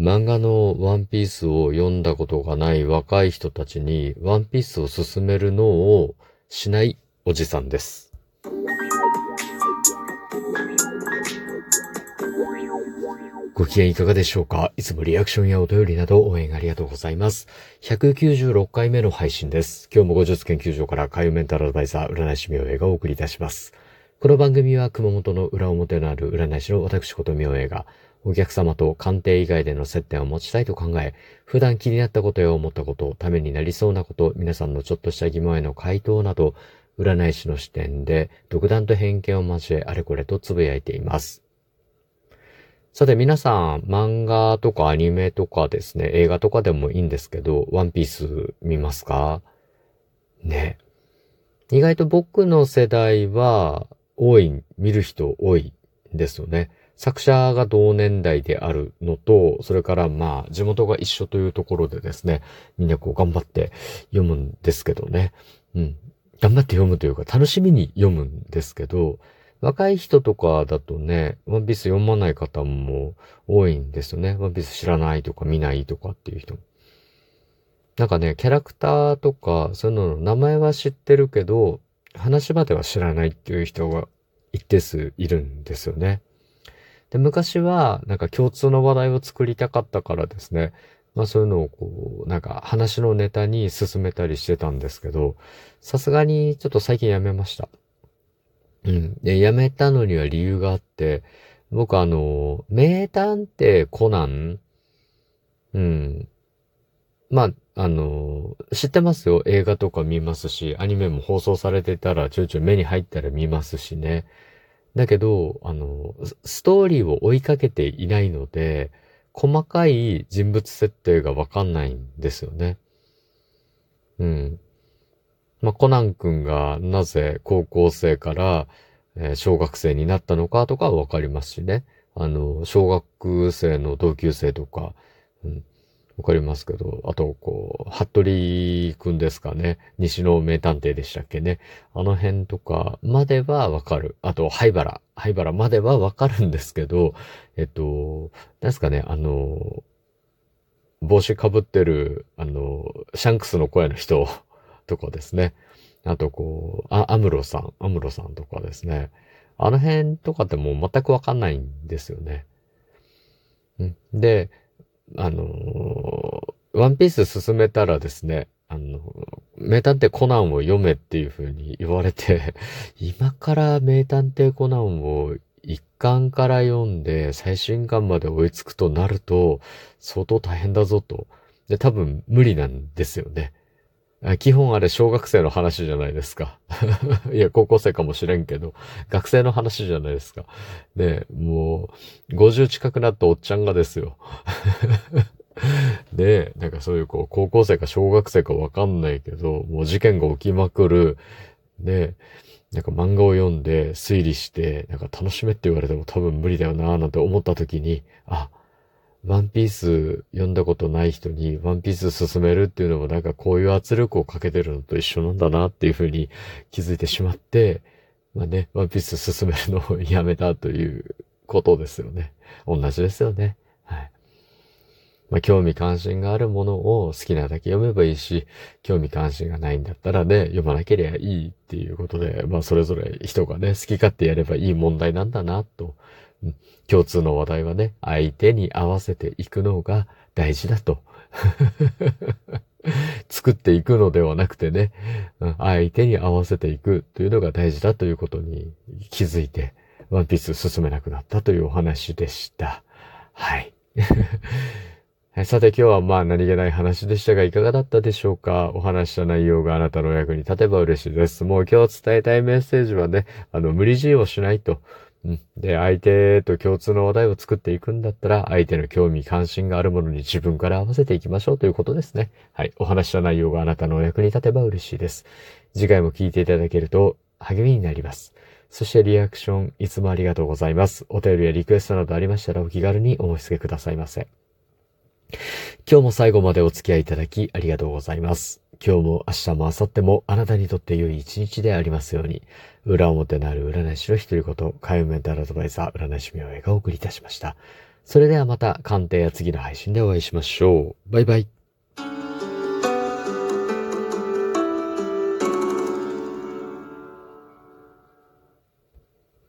漫画のワンピースを読んだことがない若い人たちにワンピースを進めるのをしないおじさんです。ご機嫌いかがでしょうか？いつもリアクションやお便りなど応援ありがとうございます。196回目の配信です。今日も後日研究所から海運メンタルアドバイザー占い師明恵がお送りいたします。この番組は熊本の裏表のある占い師の私こと明恵がお客様と鑑定以外での接点を持ちたいと考え、普段気になったことや思ったこと、ためになりそうなこと、皆さんのちょっとした疑問への回答など、占い師の視点で独断と偏見を交えあれこれとつぶやいています。さて皆さん、漫画とかアニメとかですね、映画とかでもいいんですけど、ワンピース見ますか？ね。意外と僕の世代は多い、見る人多いんですよね。作者が同年代であるのと、それからまあ地元が一緒というところでですね、みんなこう頑張って読むんですけどね。うん。頑張って読むというか楽しみに読むんですけど、若い人とかだとね、ワンピース読まない方も多いんですよね。ワンピース知らないとか見ないとかっていう人も。なんかね、キャラクターとか、そういうのの名前は知ってるけど、話までは知らないっていう人が一定数いるんですよね。で、昔はなんか共通の話題を作りたかったからですね、まあそういうのをこう、なんか話のネタに進めたりしてたんですけど、さすがにちょっと最近やめました。うん。で、辞めたのには理由があって、僕あの、名探偵コナンうん。まあ、あの、知ってますよ？映画とか見ますし、アニメも放送されてたらちょいちょい目に入ったら見ますしね。だけど、あの、ストーリーを追いかけていないので、細かい人物設定がわかんないんですよね。うん。まあ、コナン君がなぜ高校生から、小学生になったのかとかはわかりますしね。あの、小学生の同級生とか、うん、わかりますけど、あと、こう、服部くんですかね。西の名探偵でしたっけね。あの辺とかまではわかる。あと、灰原。灰原まではわかるんですけど、えっと、なんですかね、あの、帽子かぶってる、あの、シャンクスの声の人 とかですね。あとこう、あ、アムロさん、アムロさんとかですね。あの辺とかってもう全くわかんないんですよね。で、あのー、ワンピース進めたらですね、あの、名探偵コナンを読めっていう風に言われて、今から名探偵コナンを一巻から読んで最新巻まで追いつくとなると相当大変だぞと。で、多分無理なんですよね。基本あれ小学生の話じゃないですか。いや、高校生かもしれんけど、学生の話じゃないですか。ねもう、50近くなったおっちゃんがですよ。で、なんかそういうこう、高校生か小学生かわかんないけど、もう事件が起きまくる。で、なんか漫画を読んで推理して、なんか楽しめって言われても多分無理だよなぁなんて思った時に、あ、ワンピース読んだことない人にワンピース進めるっていうのもなんかこういう圧力をかけてるのと一緒なんだなっていうふうに気づいてしまって、まあね、ワンピース進めるのをやめたということですよね。同じですよね。はい。まあ興味関心があるものを好きなだけ読めばいいし、興味関心がないんだったらね、読まなければいいっていうことで、まあそれぞれ人がね、好き勝手やればいい問題なんだなと共通の話題はね、相手に合わせていくのが大事だと。作っていくのではなくてね、相手に合わせていくというのが大事だということに気づいて、ワンピース進めなくなったというお話でした。はい。さて今日はまあ何気ない話でしたがいかがだったでしょうか？お話した内容があなたの役に立てば嬉しいです。もう今日伝えたいメッセージはね、あの無理強いをしないと。うん。で、相手と共通の話題を作っていくんだったら、相手の興味関心があるものに自分から合わせていきましょうということですね。はい。お話した内容があなたのお役に立てば嬉しいです。次回も聞いていただけると励みになります。そしてリアクション、いつもありがとうございます。お便りやリクエストなどありましたらお気軽にお申し付けくださいませ。今日も最後までお付き合いいただきありがとうございます。今日も明日も明後日もあなたにとって良い一日でありますように。裏表のある占い師の一人こと、海運メンタルアドバイザー、占い師名がお送りいたしました。それではまた鑑定や次の配信でお会いしましょう。バイバイ。